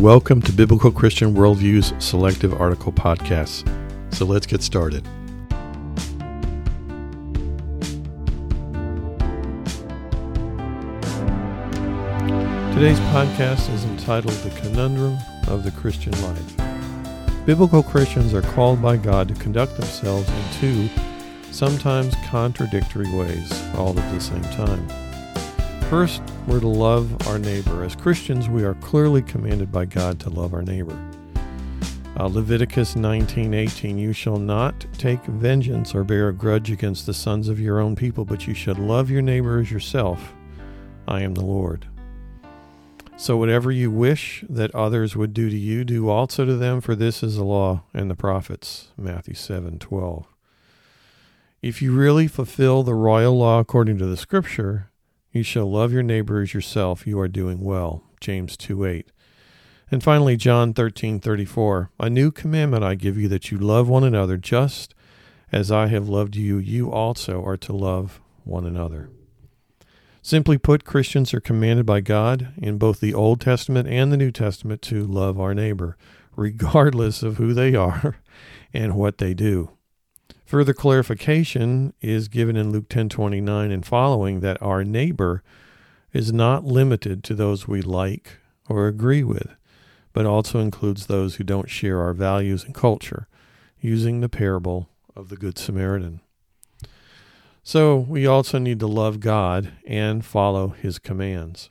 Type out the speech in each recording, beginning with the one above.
Welcome to Biblical Christian Worldview's Selective Article Podcasts. So let's get started. Today's podcast is entitled The Conundrum of the Christian Life. Biblical Christians are called by God to conduct themselves in two, sometimes contradictory ways, all at the same time. First, we're to love our neighbor. As Christians, we are clearly commanded by God to love our neighbor. Uh, Leviticus 19:18 You shall not take vengeance or bear a grudge against the sons of your own people, but you should love your neighbor as yourself. I am the Lord. So whatever you wish that others would do to you, do also to them, for this is the law and the prophets. Matthew 7:12. If you really fulfill the royal law according to the scripture, you shall love your neighbor as yourself. You are doing well. James 2 8. And finally, John thirteen thirty four. A new commandment I give you that you love one another just as I have loved you. You also are to love one another. Simply put, Christians are commanded by God in both the Old Testament and the New Testament to love our neighbor, regardless of who they are and what they do. Further clarification is given in Luke 10:29 and following that our neighbor is not limited to those we like or agree with, but also includes those who don't share our values and culture, using the parable of the good Samaritan. So, we also need to love God and follow his commands.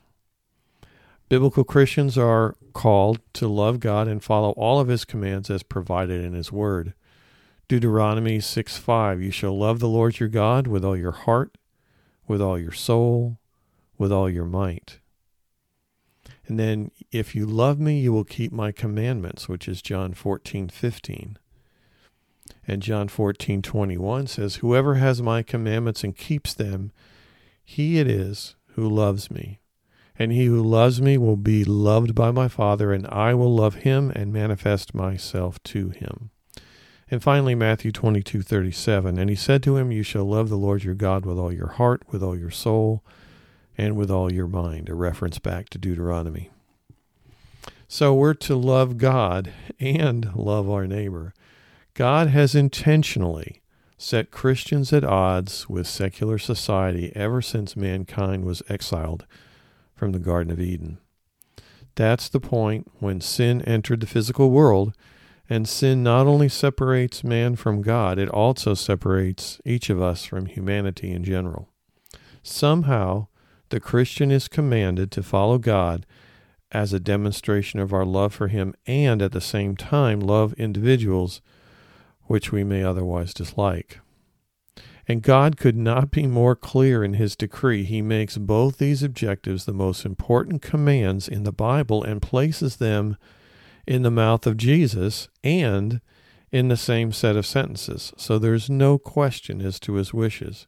Biblical Christians are called to love God and follow all of his commands as provided in his word. Deuteronomy 6 5. You shall love the Lord your God with all your heart, with all your soul, with all your might. And then, if you love me, you will keep my commandments, which is John fourteen fifteen. And John fourteen twenty one says, Whoever has my commandments and keeps them, he it is who loves me. And he who loves me will be loved by my Father, and I will love him and manifest myself to him. And finally, Matthew 22 37. And he said to him, You shall love the Lord your God with all your heart, with all your soul, and with all your mind. A reference back to Deuteronomy. So we're to love God and love our neighbor. God has intentionally set Christians at odds with secular society ever since mankind was exiled from the Garden of Eden. That's the point when sin entered the physical world and sin not only separates man from God, it also separates each of us from humanity in general. Somehow, the Christian is commanded to follow God as a demonstration of our love for Him and at the same time love individuals which we may otherwise dislike. And God could not be more clear in His decree. He makes both these objectives the most important commands in the Bible and places them in the mouth of Jesus and in the same set of sentences. So there's no question as to his wishes.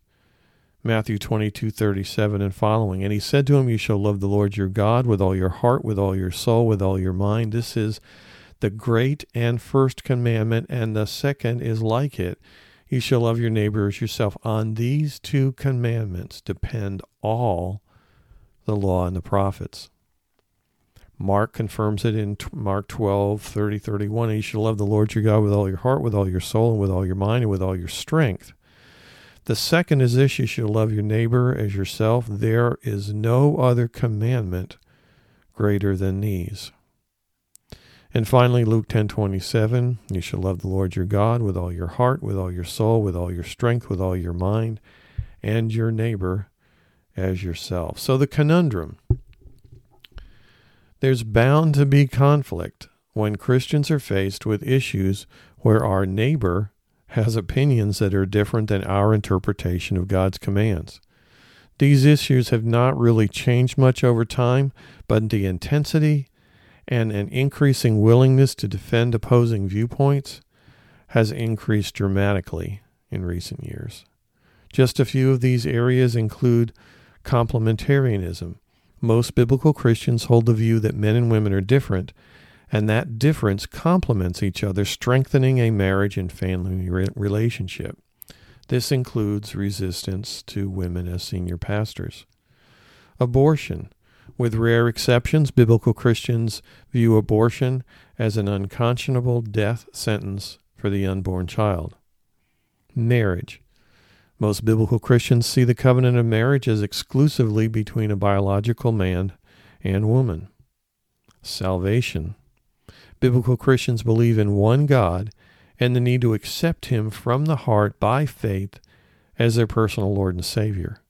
Matthew 22:37 and following. And he said to him, You shall love the Lord your God with all your heart, with all your soul, with all your mind. This is the great and first commandment, and the second is like it. You shall love your neighbor as yourself. On these two commandments depend all the law and the prophets. Mark confirms it in Mark 12, 30, 31. And you shall love the Lord your God with all your heart, with all your soul, and with all your mind, and with all your strength. The second is this you shall love your neighbor as yourself. There is no other commandment greater than these. And finally, Luke 10 27, you shall love the Lord your God with all your heart, with all your soul, with all your strength, with all your mind, and your neighbor as yourself. So the conundrum there's bound to be conflict when Christians are faced with issues where our neighbor has opinions that are different than our interpretation of God's commands. These issues have not really changed much over time, but the intensity and an increasing willingness to defend opposing viewpoints has increased dramatically in recent years. Just a few of these areas include complementarianism, most biblical Christians hold the view that men and women are different, and that difference complements each other, strengthening a marriage and family re- relationship. This includes resistance to women as senior pastors. Abortion. With rare exceptions, biblical Christians view abortion as an unconscionable death sentence for the unborn child. Marriage. Most biblical Christians see the covenant of marriage as exclusively between a biological man and woman. Salvation. Biblical Christians believe in one God and the need to accept Him from the heart by faith as their personal Lord and Savior.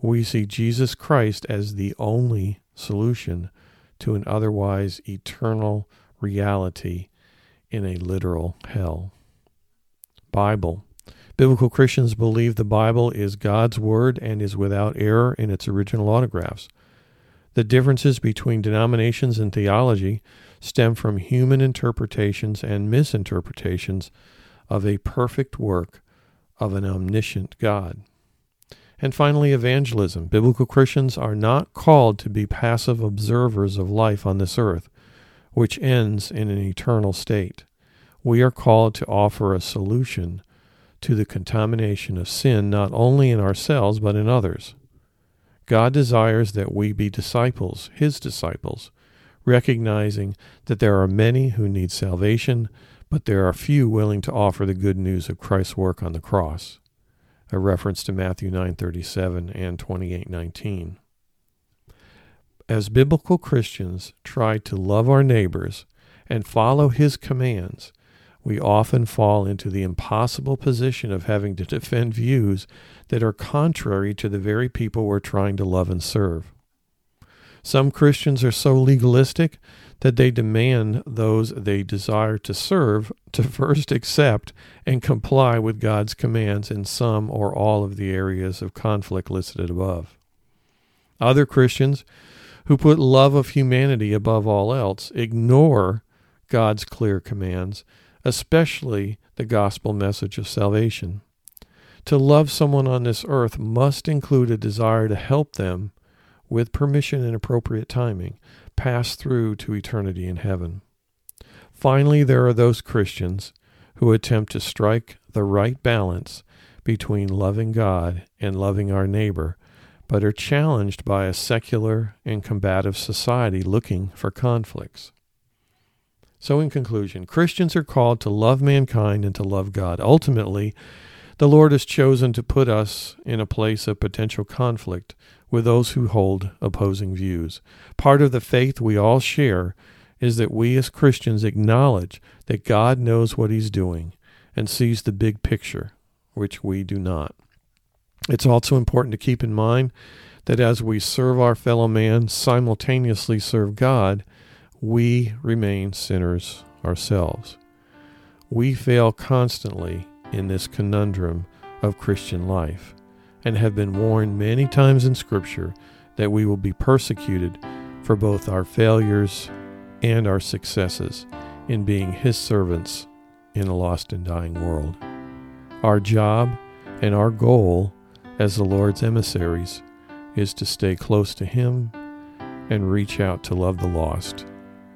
We see Jesus Christ as the only solution to an otherwise eternal reality in a literal hell. Bible. Biblical Christians believe the Bible is God's Word and is without error in its original autographs. The differences between denominations and theology stem from human interpretations and misinterpretations of a perfect work of an omniscient God. And finally, evangelism. Biblical Christians are not called to be passive observers of life on this earth, which ends in an eternal state. We are called to offer a solution to the contamination of sin not only in ourselves but in others. God desires that we be disciples, His disciples, recognizing that there are many who need salvation, but there are few willing to offer the good news of Christ's work on the cross a reference to Matthew 9:37 and 28:19. As biblical Christians try to love our neighbors and follow his commands, we often fall into the impossible position of having to defend views that are contrary to the very people we're trying to love and serve. Some Christians are so legalistic that they demand those they desire to serve to first accept and comply with God's commands in some or all of the areas of conflict listed above. Other Christians who put love of humanity above all else ignore God's clear commands, especially the gospel message of salvation. To love someone on this earth must include a desire to help them with permission and appropriate timing, pass through to eternity in heaven. Finally, there are those Christians who attempt to strike the right balance between loving God and loving our neighbor, but are challenged by a secular and combative society looking for conflicts. So, in conclusion, Christians are called to love mankind and to love God. Ultimately, the Lord has chosen to put us in a place of potential conflict with those who hold opposing views. Part of the faith we all share is that we as Christians acknowledge that God knows what He's doing and sees the big picture, which we do not. It's also important to keep in mind that as we serve our fellow man, simultaneously serve God, we remain sinners ourselves. We fail constantly in this conundrum of Christian life and have been warned many times in Scripture that we will be persecuted for both our failures and our successes in being His servants in a lost and dying world. Our job and our goal as the Lord's emissaries is to stay close to Him and reach out to love the lost,